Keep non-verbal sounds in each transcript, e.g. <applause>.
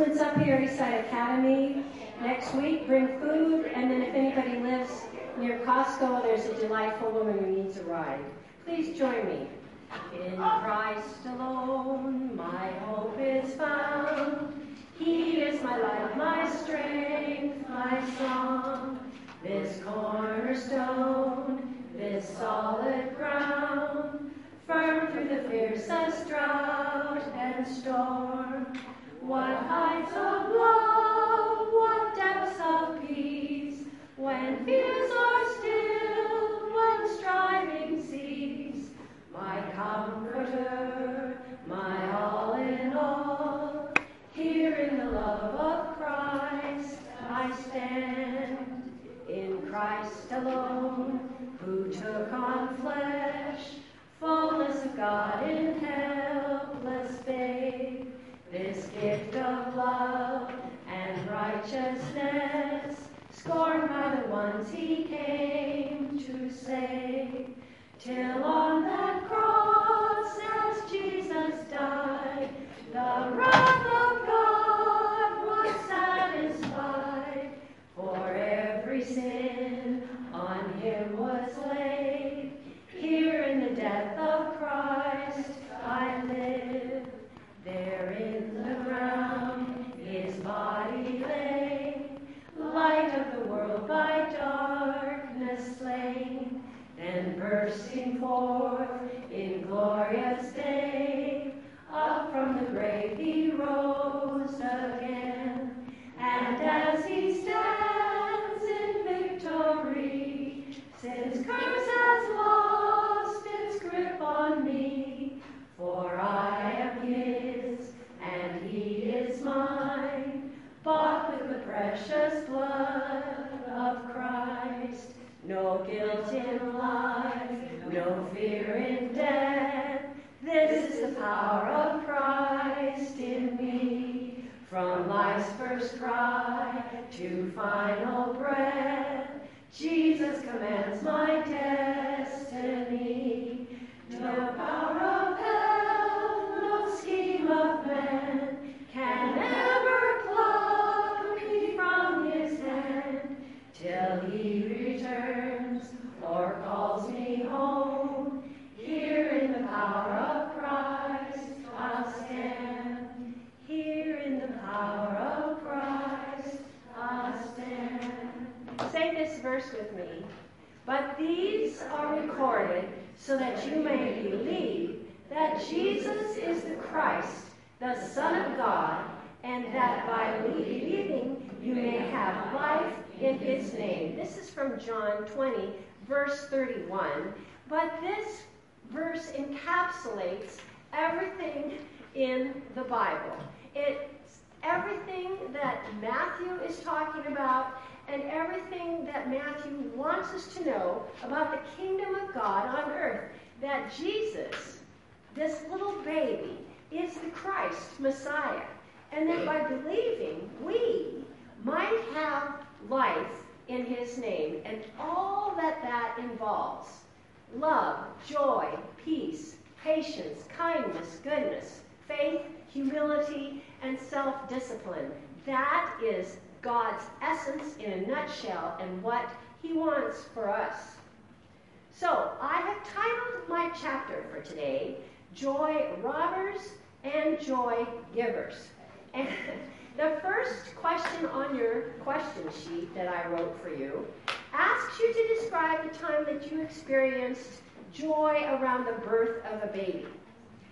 announcements up here, Eastside Academy. Next week, bring food, and then if anybody lives near Costco, there's a delightful woman who needs a ride. Please join me. In Christ alone, my hope is found. He is my life, my strength, my song. This cornerstone, this solid ground, firm through the fiercest drought and storm. What heights of love, what depths of peace, when fears are still, when striving cease. My comforter, my all in all, here in the love of Christ I stand. In Christ alone, who took on flesh, fullness of God in helpless faith. This gift of love and righteousness, scorned by the ones he came to save. Till on that cross, as Jesus died, the by darkness slain. Then bursting forth in glorious day, up from the grave he rose again. And as he stands in victory, since curse life's first cry to final breath, Jesus commands my destiny. No power of hell, no scheme of man can ever pluck me from his hand till he returns or calls me home. Verse with me. But these are recorded so that you may believe that Jesus is the Christ, the Son of God, and that by believing you may have life in his name. This is from John 20, verse 31. But this verse encapsulates everything in the Bible. It's everything that Matthew is talking about and everything that Matthew wants us to know about the kingdom of God on earth. That Jesus, this little baby, is the Christ, Messiah. And that by believing, we might have life in his name and all that that involves love, joy, peace, patience, kindness, goodness, faith, humility, and self discipline. That is God's essence in a nutshell and what He wants for us. So, I have titled my chapter for today Joy Robbers and Joy Givers. And <laughs> the first question on your question sheet that I wrote for you asks you to describe the time that you experienced joy around the birth of a baby.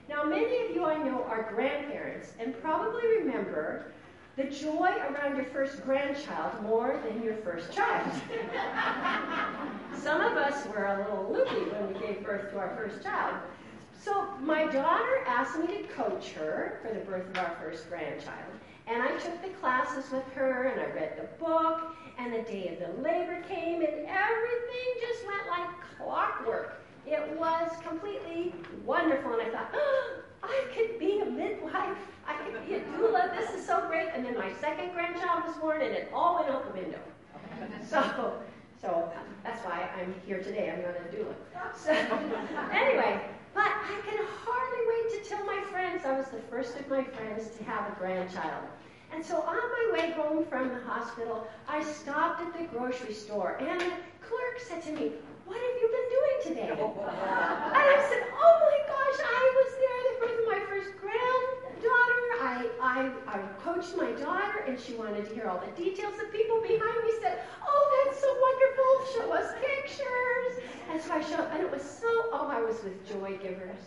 Now, many of you I know are grandparents and probably remember the joy around your first grandchild more than your first child. Some of us were a little loopy when we gave birth to our first child. So my daughter asked me to coach her for the birth of our first grandchild. And I took the classes with her and I read the book and the day of the labor came and everything just went like clockwork. It was completely wonderful and I thought, oh, <gasps> I could be a midwife. I could be a doula. This is so great. And then my second grandchild was born and it all went out the window. <laughs> So, so that's why I'm here today. I'm going to do it. So, <laughs> anyway, but I can hardly wait to tell my friends I was the first of my friends to have a grandchild. And so on my way home from the hospital, I stopped at the grocery store, and the clerk said to me, What have you been doing today? <laughs> and I said, Oh my gosh, I was there the birth of my first granddaughter. I, I, coached my daughter, and she wanted to hear all the details. The people behind me said, Oh, that's so wonderful. Show us pictures. And so I showed, and it was so, oh, I was with joy givers.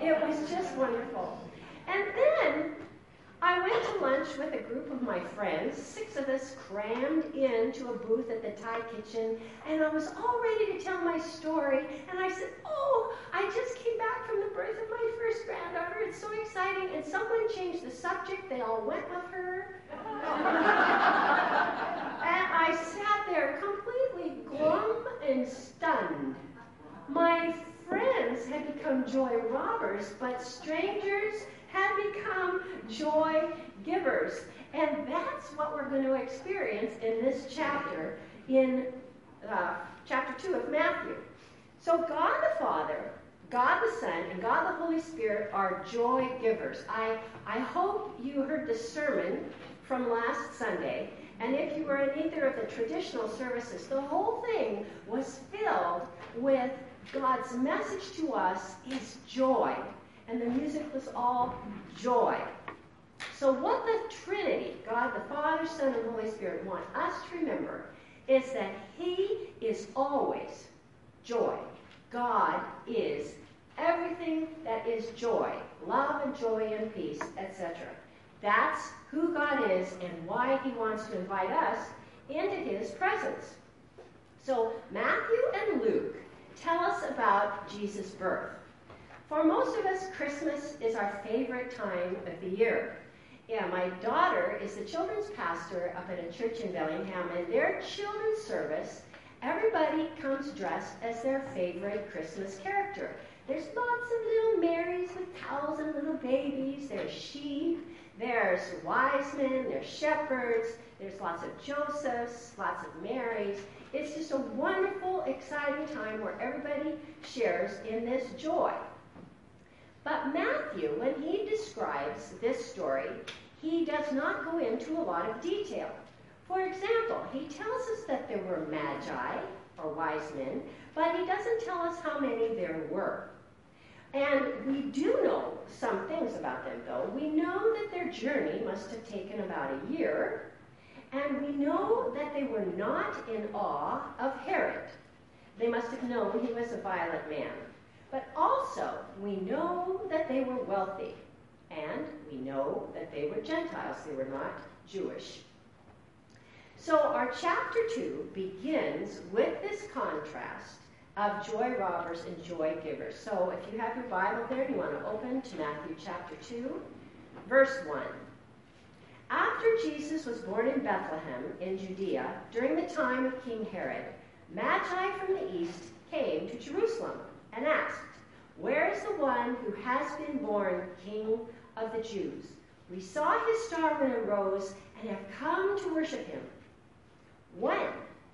It was just wonderful. And then I went to lunch with a group of my friends. Six of us crammed into a booth at the Thai kitchen, and I was all ready to tell my story. And I said, Oh, I just came back from the birth of my first granddaughter. It's so exciting. And someone changed the subject. They all went with her. <laughs> and I sat there completely glum and stunned. My friends had become joy robbers, but strangers had become joy givers. And that's what we're going to experience in this chapter, in uh, chapter 2 of Matthew. So, God the Father, God the Son, and God the Holy Spirit are joy givers. I, I hope you heard the sermon from last Sunday. And if you were in either of the traditional services, the whole thing was filled with God's message to us is joy and the music was all joy. So, what the Trinity, God the Father, Son, and Holy Spirit, want us to remember is that He is always joy. God is everything that is joy love and joy and peace, etc. That's who God is and why He wants to invite us into His presence. So, Matthew and Luke tell us about Jesus' birth. For most of us, Christmas is our favorite time of the year. Yeah, my daughter is the children's pastor up at a church in Bellingham, and their children's service, everybody comes dressed as their favorite Christmas character. There's lots of little Marys with towels and little babies. There's sheep. There's wise men. There's shepherds. There's lots of Josephs, lots of Marys. It's just a wonderful, exciting time where everybody shares in this joy. But Matthew, when he describes this story, he does not go into a lot of detail. For example, he tells us that there were magi, or wise men, but he doesn't tell us how many there were. And we do know some things about them, though. We know that their journey must have taken about a year, and we know that they were not in awe of Herod. They must have known he was a violent man. But also, we know that they were wealthy, and we know that they were Gentiles. They were not Jewish. So, our chapter 2 begins with this contrast of joy robbers and joy givers. So, if you have your Bible there, you want to open to Matthew chapter 2, verse 1. After Jesus was born in Bethlehem in Judea, during the time of King Herod, Magi from the east came to Jerusalem and asked, Where is the one who has been born King of the Jews? We saw his star when it rose and have come to worship him. When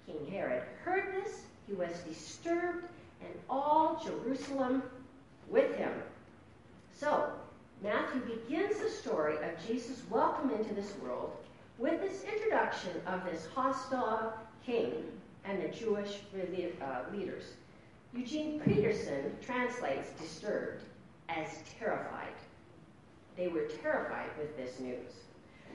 King Herod heard this, he was disturbed, and all Jerusalem with him. So, Matthew begins the story of Jesus' welcome into this world with this introduction of this hostile king and the Jewish uh, leaders. Eugene Peterson translates disturbed as terrified. They were terrified with this news.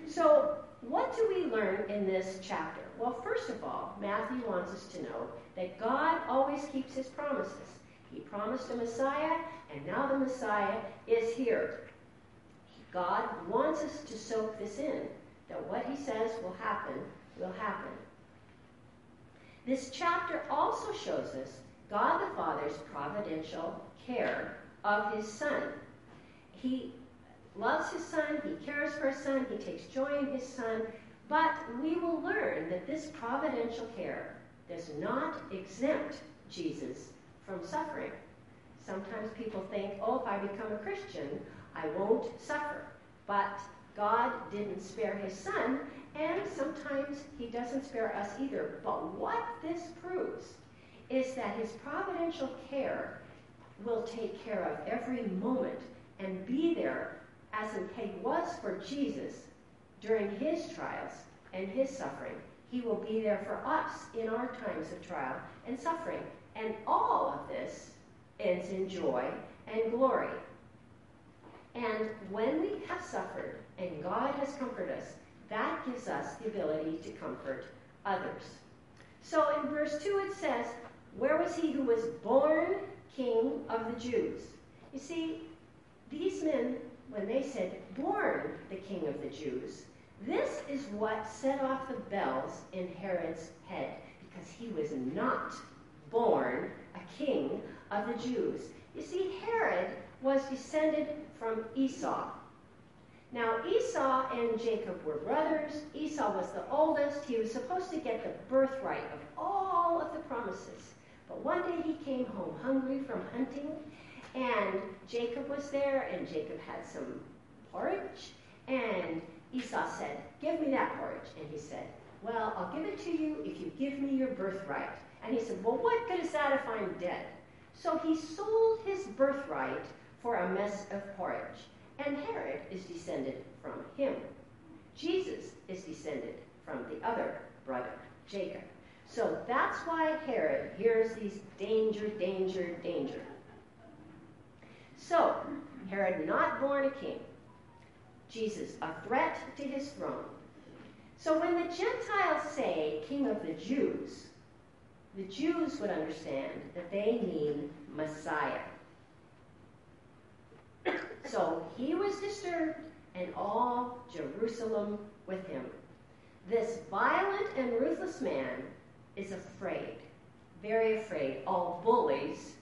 So, what do we learn in this chapter? Well, first of all, Matthew wants us to know that God always keeps his promises. He promised a Messiah, and now the Messiah is here. God wants us to soak this in, that what he says will happen, will happen. This chapter also shows us God the Father's providential care of his Son. He loves his Son, he cares for his Son, he takes joy in his Son, but we will learn that this providential care does not exempt Jesus from suffering. Sometimes people think, oh, if I become a Christian, I won't suffer. But God didn't spare his son, and sometimes he doesn't spare us either. But what this proves is that his providential care will take care of every moment and be there as he was for Jesus during his trials and his suffering. He will be there for us in our times of trial and suffering. And all of this ends in joy and glory. And when we have suffered and God has comforted us, that gives us the ability to comfort others. So in verse 2 it says, Where was he who was born king of the Jews? You see, these men, when they said, born the king of the Jews, this is what set off the bells in Herod's head, because he was not born a king of the Jews. You see, Herod was descended from Esau. Now, Esau and Jacob were brothers. Esau was the oldest. He was supposed to get the birthright of all of the promises. But one day he came home hungry from hunting, and Jacob was there, and Jacob had some porridge, and Esau said, Give me that porridge. And he said, Well, I'll give it to you if you give me your birthright. And he said, Well, what good is that if I'm dead? So he sold his birthright for a mess of porridge. And Herod is descended from him. Jesus is descended from the other brother, Jacob. So that's why Herod hears these danger, danger, danger. So, Herod not born a king. Jesus, a threat to his throne. So when the Gentiles say king of the Jews, the Jews would understand that they mean Messiah. <coughs> So he was disturbed, and all Jerusalem with him. This violent and ruthless man is afraid, very afraid. All bullies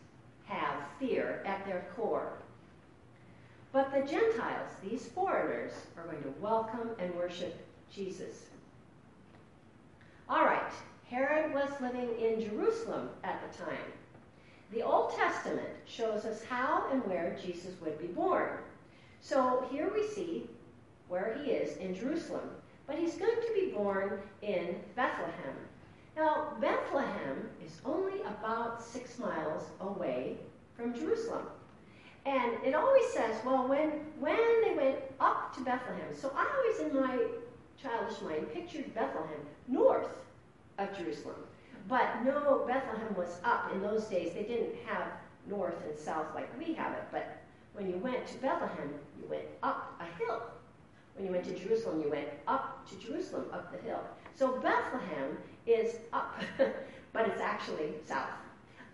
have fear at their core. But the Gentiles, these foreigners, are going to welcome and worship Jesus. All right, Herod was living in Jerusalem at the time. The Old Testament shows us how and where Jesus would be born. So here we see where he is in Jerusalem. But he's going to be born in Bethlehem. Now, Bethlehem is only about six miles away from Jerusalem. And it always says, well, when, when they went up to Bethlehem, so I always in my childish mind pictured Bethlehem north of Jerusalem. But no, Bethlehem was up. In those days, they didn't have north and south like we have it. But when you went to Bethlehem, you went up a hill. When you went to Jerusalem, you went up to Jerusalem, up the hill. So Bethlehem is up, <laughs> but it's actually south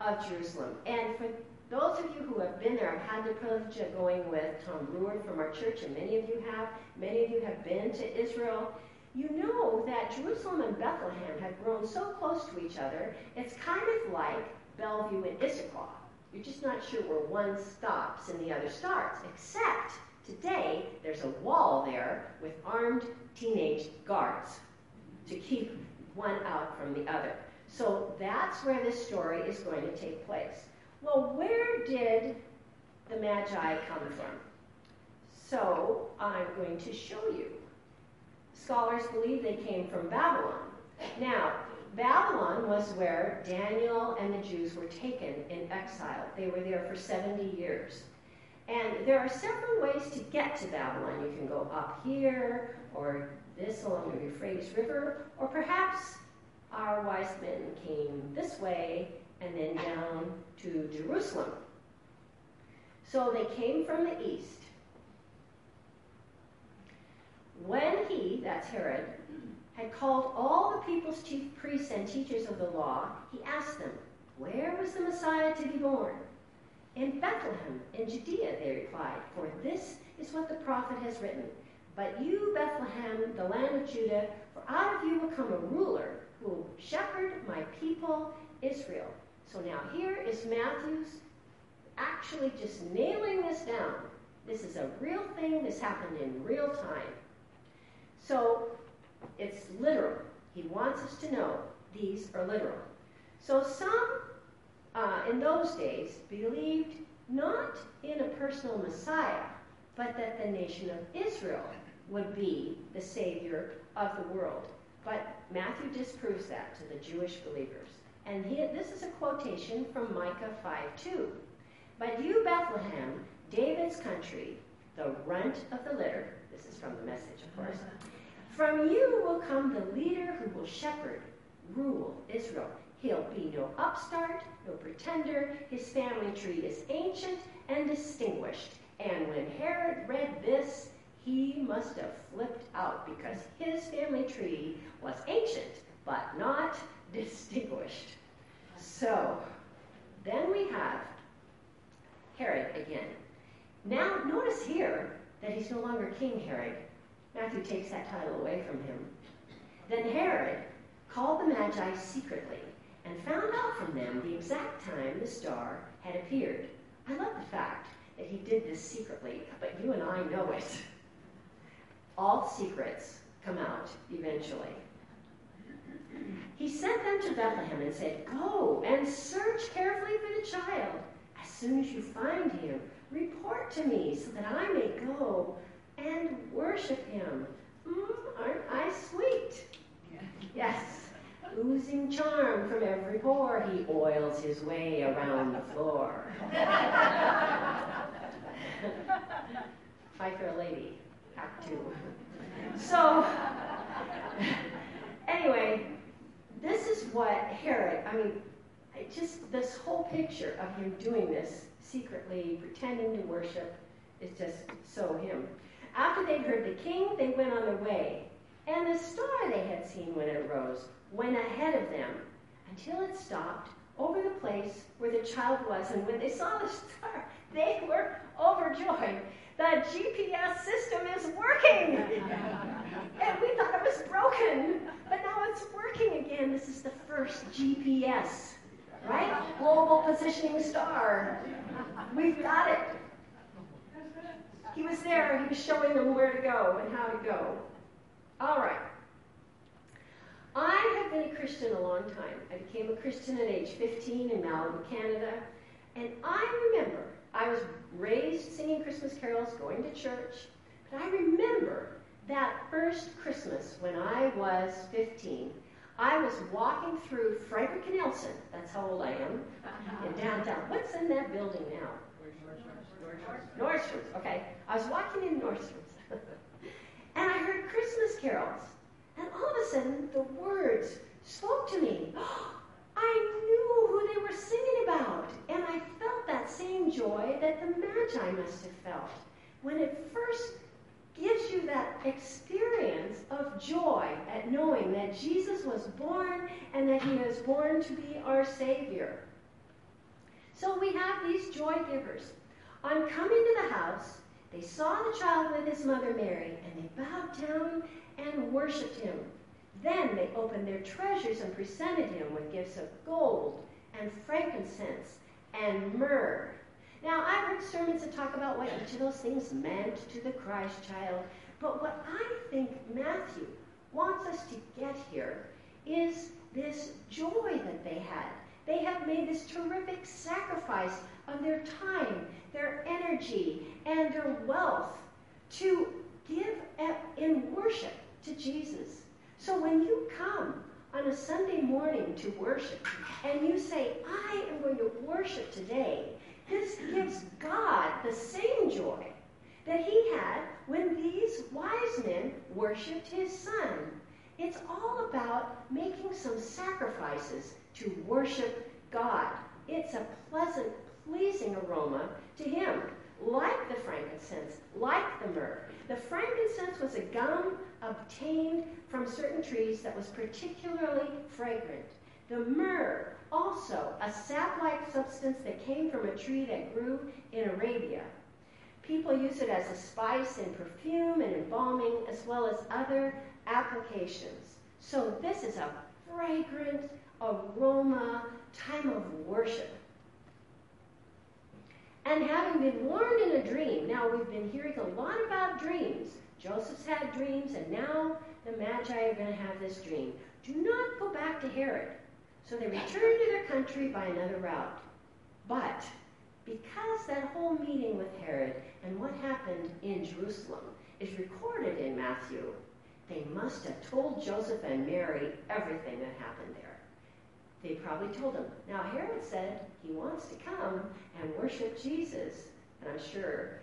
of Jerusalem. And for those of you who have been there, I've had the privilege of going with Tom Brewer from our church, and many of you have. Many of you have been to Israel you know that Jerusalem and Bethlehem have grown so close to each other, it's kind of like Bellevue and Issaquah. You're just not sure where one stops and the other starts, except today there's a wall there with armed teenage guards to keep one out from the other. So that's where this story is going to take place. Well, where did the Magi come from? So I'm going to show you. Scholars believe they came from Babylon. Now, Babylon was where Daniel and the Jews were taken in exile. They were there for 70 years. And there are several ways to get to Babylon. You can go up here, or this along the Euphrates River, or perhaps our wise men came this way and then down to Jerusalem. So they came from the east. When he, that's Herod, had called all the people's chief priests and teachers of the law, he asked them, Where was the Messiah to be born? In Bethlehem, in Judea, they replied, For this is what the prophet has written. But you, Bethlehem, the land of Judah, for out of you will come a ruler who will shepherd my people, Israel. So now here is Matthew's actually just nailing this down. This is a real thing. This happened in real time. So it's literal. He wants us to know these are literal. So some uh, in those days believed not in a personal Messiah, but that the nation of Israel would be the Savior of the world. But Matthew disproves that to the Jewish believers. And he, this is a quotation from Micah 5:2. But you, Bethlehem, David's country, the runt of the litter, this is from the message, of course, From you will come the leader who will shepherd, rule Israel. He'll be no upstart, no pretender. His family tree is ancient and distinguished. And when Herod read this, he must have flipped out because his family tree was ancient but not <laughs> distinguished. So, then we have Herod again. Now, notice here that he's no longer King Herod. Matthew takes that title away from him. Then Herod called the Magi secretly and found out from them the exact time the star had appeared. I love the fact that he did this secretly, but you and I know it. <laughs> All secrets come out eventually. He sent them to Bethlehem and said, Go and search carefully for the child. As soon as you find him, report to me so that I may go and worship him. Mm, aren't I sweet? Yes. Oozing charm from every pore, he oils his way around the floor. Fight for a lady, So, anyway, this is what Herod, I mean, just this whole picture of him doing this secretly, pretending to worship, is just so him. After they'd heard the king, they went on their way. And the star they had seen when it arose went ahead of them until it stopped over the place where the child was. And when they saw the star, <laughs> they were overjoyed. The GPS system is working! <laughs> and we thought it was broken, but now it's working again. This is the first GPS, right? Global Positioning Star. We've got it. He was there. He was showing them where to go and how to go. All right. I have been a Christian a long time. I became a Christian at age 15 in Malibu, Canada. And I remember I was raised singing Christmas carols, going to church. But I remember that first Christmas when I was 15. I was walking through Frederick and Nelson, that's how old I am, uh-huh. in downtown. What's in that building now? Nordstrom's, okay. I was walking in Nordstrom's, <laughs> and I heard Christmas carols. And all of a sudden, the words spoke to me. <gasps> I knew who they were singing about. And I felt same joy that the Magi must have felt when it first gives you that experience of joy at knowing that Jesus was born and that he was born to be our Savior. So we have these joy givers. On coming to the house, they saw the child with his mother Mary, and they bowed down and worshiped him. Then they opened their treasures and presented him with gifts of gold and frankincense and myrrh. Now, I've heard sermons that talk about what each of those things meant to the Christ child, but what I think Matthew wants us to get here is this joy that they had. They have made this terrific sacrifice of their time, their energy, and their wealth to give in worship to Jesus. So when you come on a Sunday morning to worship and you say, I am going to worship today, this gives God the same joy that he had when these wise men worshiped his son. It's all about making some sacrifices to worship God. It's a pleasant, pleasing aroma to him, like the frankincense, like the myrrh. The frankincense was a gum obtained from certain trees that was particularly fragrant. The myrrh, also a sap like substance that came from a tree that grew in Arabia. People use it as a spice in perfume and embalming, as well as other applications. So, this is a fragrant aroma time of worship. And having been warned in a dream, now we've been hearing a lot about dreams. Joseph's had dreams, and now the Magi are going to have this dream. Do not go back to Herod. So they returned to their country by another route. But because that whole meeting with Herod and what happened in Jerusalem is recorded in Matthew, they must have told Joseph and Mary everything that happened there. They probably told him. Now, Herod said he wants to come and worship Jesus. And I'm sure,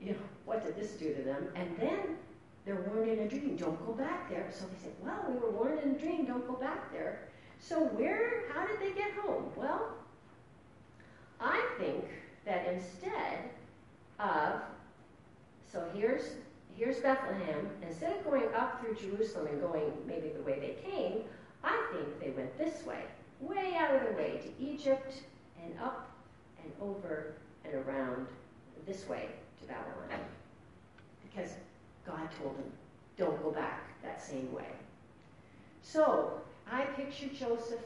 you know, what did this do to them? And then they're warned in a dream, don't go back there. So they said, well, we were warned in a dream, don't go back there. So where, how did they get home? Well, I think that instead of, so here's, here's Bethlehem, instead of going up through Jerusalem and going maybe the way they came, I think they went this way, way out of the way to Egypt and up and over and around this way to Babylon. Because God told them, don't go back that same way. So I picture Joseph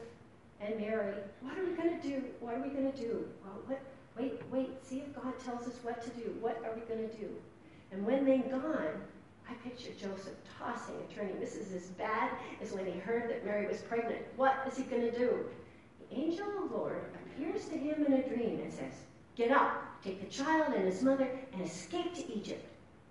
and Mary. What are we going to do? What are we going to do? Well, what, wait, wait, see if God tells us what to do. What are we going to do? And when they've gone, I picture Joseph tossing and turning. This is as bad as when he heard that Mary was pregnant. What is he going to do? The angel of the Lord appears to him in a dream and says, Get up, take the child and his mother, and escape to Egypt.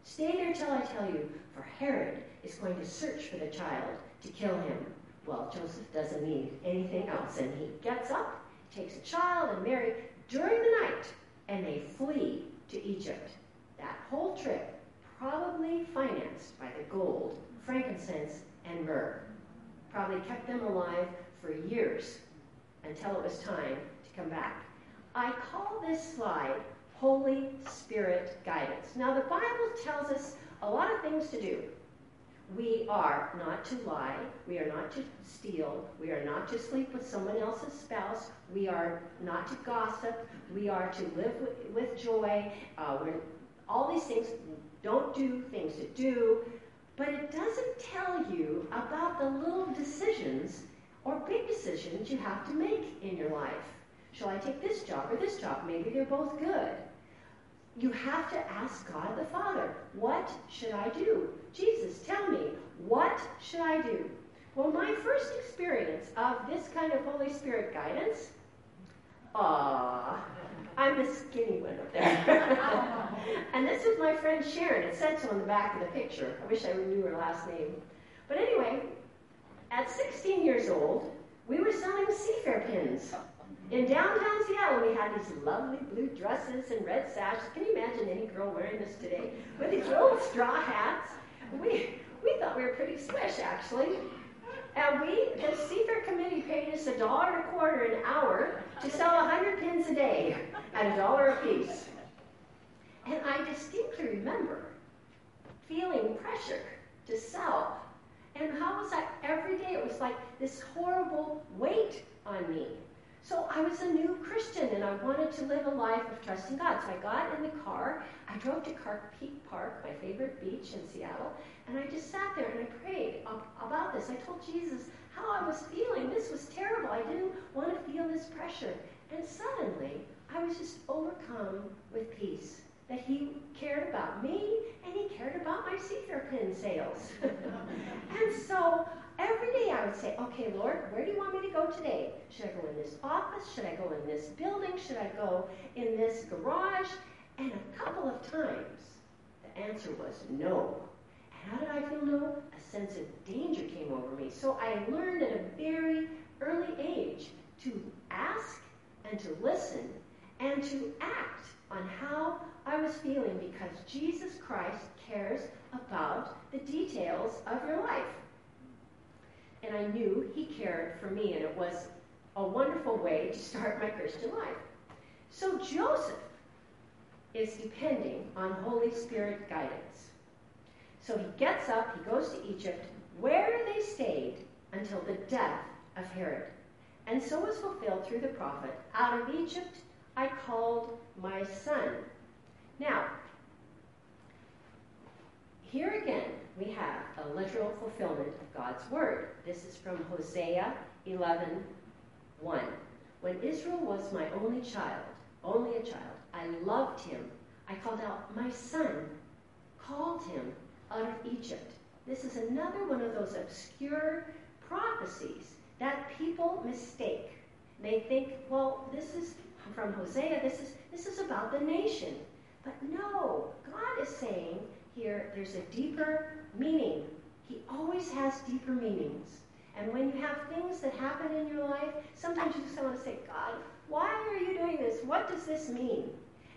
Stay there till I tell you, for Herod is going to search for the child to kill him. Well, Joseph doesn't need anything else, and he gets up, takes a child and Mary during the night, and they flee to Egypt. That whole trip probably financed by the gold, frankincense, and myrrh. Probably kept them alive for years until it was time to come back. I call this slide Holy Spirit guidance. Now, the Bible tells us a lot of things to do. We are not to lie. We are not to steal. We are not to sleep with someone else's spouse. We are not to gossip. We are to live with, joy. Uh, all these things, don't do things to do. But it doesn't tell you about the little decisions or big decisions you have to make in your life. Shall I take this job or this job? Maybe they're both good you have to ask God the Father, what should I do? Jesus, tell me, what should I do? Well, my first experience of this kind of Holy Spirit guidance, ah, I'm the skinny one up there. <laughs> and this is my friend Sharon. It said so on the back of the picture. I wish I knew her last name. But anyway, at 16 years old, we were selling Seafair pins. In downtown Seattle, we had these lovely blue dresses and red sashes. Can you imagine any girl wearing this today? With these little straw hats. We, we thought we were pretty swish, actually. And we, the Seafair Committee paid us a dollar and a quarter an hour to sell 100 pins a day at a dollar a piece. And I distinctly remember feeling pressure to sell. And how was that every day? It was like this horrible weight on me. So I was a new Christian and I wanted to live a life of trusting God. So I got in the car, I drove to Carkeek Park, my favorite beach in Seattle, and I just sat there and I prayed about this. I told Jesus how I was feeling. This was terrible. I didn't want to feel this pressure. And suddenly, I was just overcome with peace that he cared about me and he cared about my Seafair pin sales. <laughs> and so every day I would say, okay, Lord, where do you want me to go today? Should I go in this office? Should I go in this building? Should I go in this garage? And a couple of times, the answer was no. And how did I feel no? A sense of danger came over me. So I learned at a very early age to ask and to listen and to act on how I was feeling because Jesus Christ cares about the details of your life. And I knew He cared for me, and it was a wonderful way to start my Christian life. So Joseph is depending on Holy Spirit guidance. So he gets up, he goes to Egypt, where they stayed until the death of Herod. And so was fulfilled through the prophet Out of Egypt I called my son. Now, here again, we have a literal fulfillment of God's word. This is from Hosea 11 1. When Israel was my only child, only a child, I loved him. I called out, My son, called him out of Egypt. This is another one of those obscure prophecies that people mistake. They think, well, this is from Hosea, this is, this is about the nation. But no, God is saying here there's a deeper meaning. He always has deeper meanings. And when you have things that happen in your life, sometimes you just want to say, God, why are you doing this? What does this mean?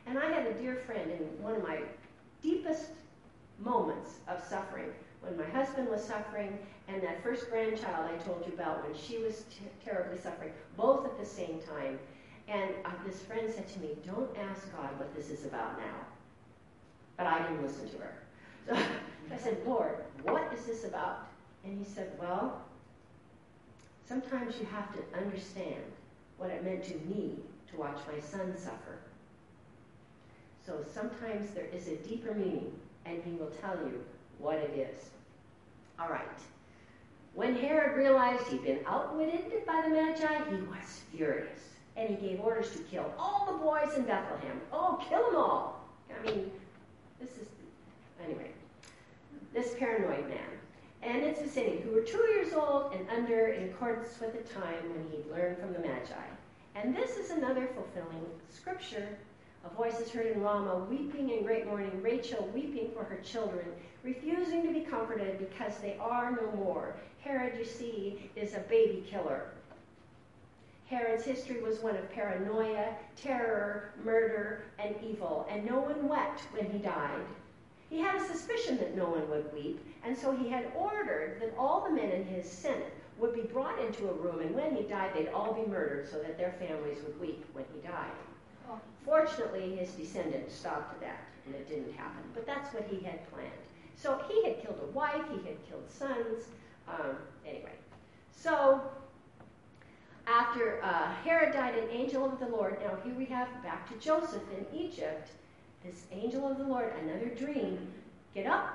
And I had a dear friend in one of my deepest moments of suffering. When my husband was suffering, and that first grandchild I told you about when she was t- terribly suffering, both at the same time. And uh, this friend said to me, Don't ask God what this is about now. But I didn't listen to her. <laughs> So I said, Lord, what is this about? And he said, Well, sometimes you have to understand what it meant to me to watch my son suffer. So sometimes there is a deeper meaning, and he will tell you what it is. All right. When Herod realized he'd been outwitted by the Magi, he was furious. And he gave orders to kill all the boys in Bethlehem. Oh, kill them all. I mean, this is, anyway, this paranoid man and its vicinity, who were two years old and under in accordance with the time when he'd learned from the Magi. And this is another fulfilling scripture. A voice is heard in Ramah, weeping in great mourning, Rachel weeping for her children, refusing to be comforted because they are no more. Herod, you see, is a baby killer. Herod's history was one of paranoia, terror, murder, and evil, and no one wept when he died. He had a suspicion that no one would weep, and so he had ordered that all the men in his senate would be brought into a room, and when he died, they'd all be murdered so that their families would weep when he died. Fortunately, his descendants stopped that, and it didn't happen. But that's what he had planned. So he had killed a wife, he had killed sons. Um, anyway, so after uh, Herod died, an angel of the Lord. Now here we have back to Joseph in Egypt. This angel of the Lord, another dream. Get up,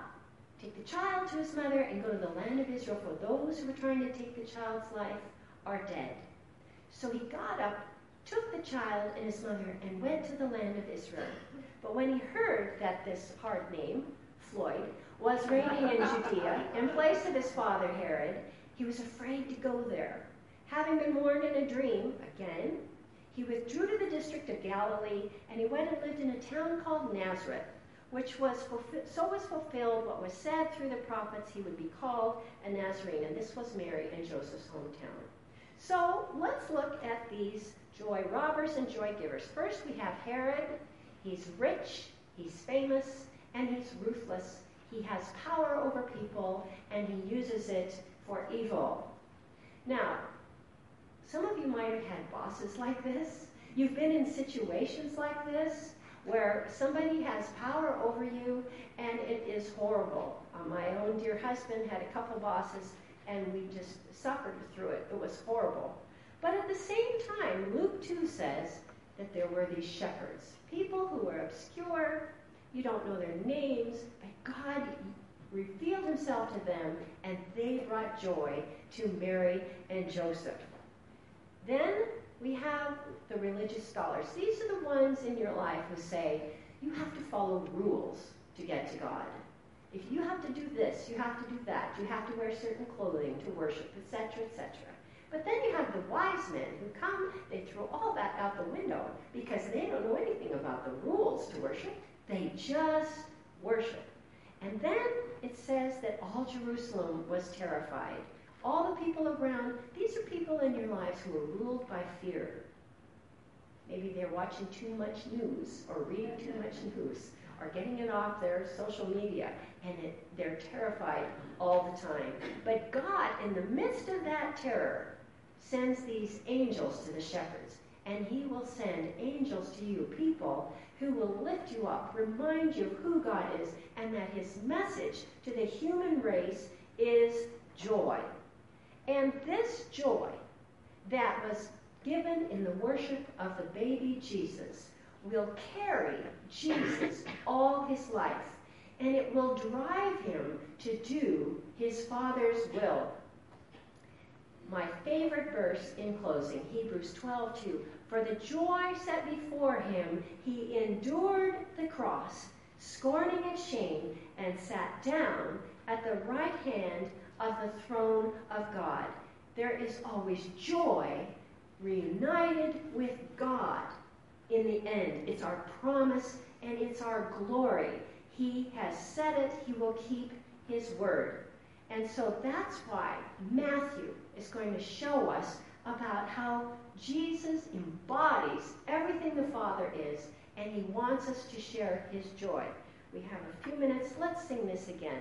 take the child to his mother, and go to the land of Israel, for those who were trying to take the child's life are dead. So he got up, took the child and his mother, and went to the land of Israel. But when he heard that this hard name, Floyd, was reigning in Judea in place of his father Herod, he was afraid to go there. Having been warned in a dream, again, he withdrew to the district of Galilee, and he went and lived in a town called Nazareth, which was fulfi- so was fulfilled what was said through the prophets he would be called a Nazarene, and this was Mary and Joseph's hometown. So let's look at these joy robbers and joy givers. First, we have Herod. He's rich, he's famous, and he's ruthless he has power over people and he uses it for evil. Now, some of you might have had bosses like this. You've been in situations like this where somebody has power over you and it is horrible. Uh, my own dear husband had a couple bosses and we just suffered through it. It was horrible. But at the same time, Luke 2 says that there were these shepherds, people who were obscure, you don't know their names, but God revealed himself to them, and they brought joy to Mary and Joseph. Then we have the religious scholars. These are the ones in your life who say, you have to follow rules to get to God. If you have to do this, you have to do that. You have to wear certain clothing to worship, etc., etc. But then you have the wise men who come, they throw all that out the window because they don't know anything about the rules to worship. They just worship. And then it says that all Jerusalem was terrified. All the people around, these are people in your lives who are ruled by fear. Maybe they're watching too much news or reading too much news or getting it off their social media and it, they're terrified all the time. But God, in the midst of that terror, sends these angels to the shepherds. And he will send angels to you, people who will lift you up, remind you of who God is, and that his message to the human race is joy. And this joy that was given in the worship of the baby Jesus will carry Jesus all his life, and it will drive him to do his Father's will. My favorite verse in closing, Hebrews 12 2. For the joy set before him, he endured the cross, scorning its shame, and sat down at the right hand of the throne of God. There is always joy reunited with God in the end. It's our promise and it's our glory. He has said it, he will keep his word. And so that's why Matthew is going to show us about how Jesus embodies everything the Father is, and he wants us to share his joy. we have a few minutes. Let's sing this again.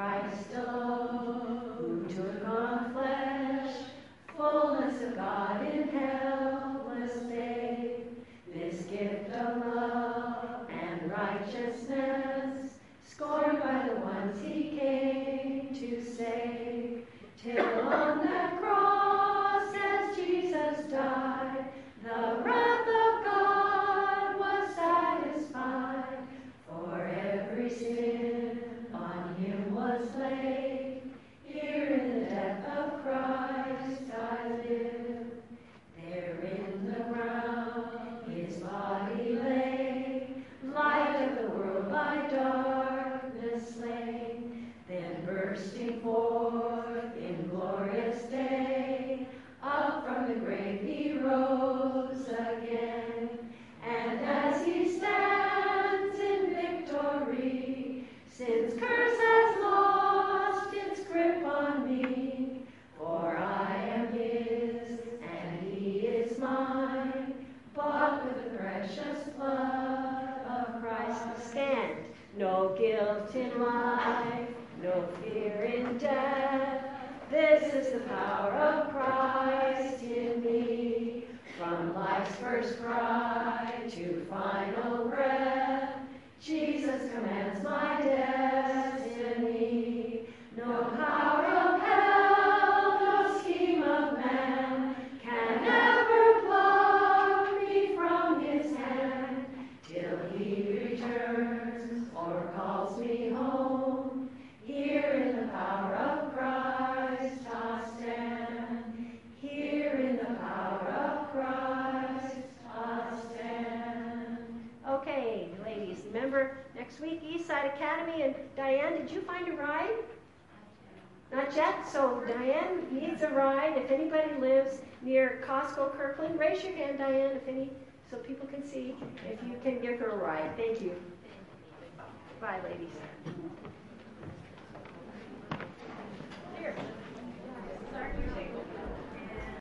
Christ alone, who took on flesh, fullness of God in hell helpless babe, this gift of love and righteousness, scorned by the ones he came bursting forth in glorious day, up from the grave he rose again. And as he stands in victory, sin's curse has lost its grip on me, for I am his and he is mine, bought with the precious blood of Christ. Stand, no guilt in life, no fear in death. This is the power of Christ in me. From life's first cry to final breath, Jesus commands my destiny. No power week, East Side Academy. And Diane, did you find a ride? Not yet. So Diane needs a ride. If anybody lives near Costco Kirkland, raise your hand, Diane, if any, so people can see if you can give her a ride. Thank you. Bye, ladies. Here.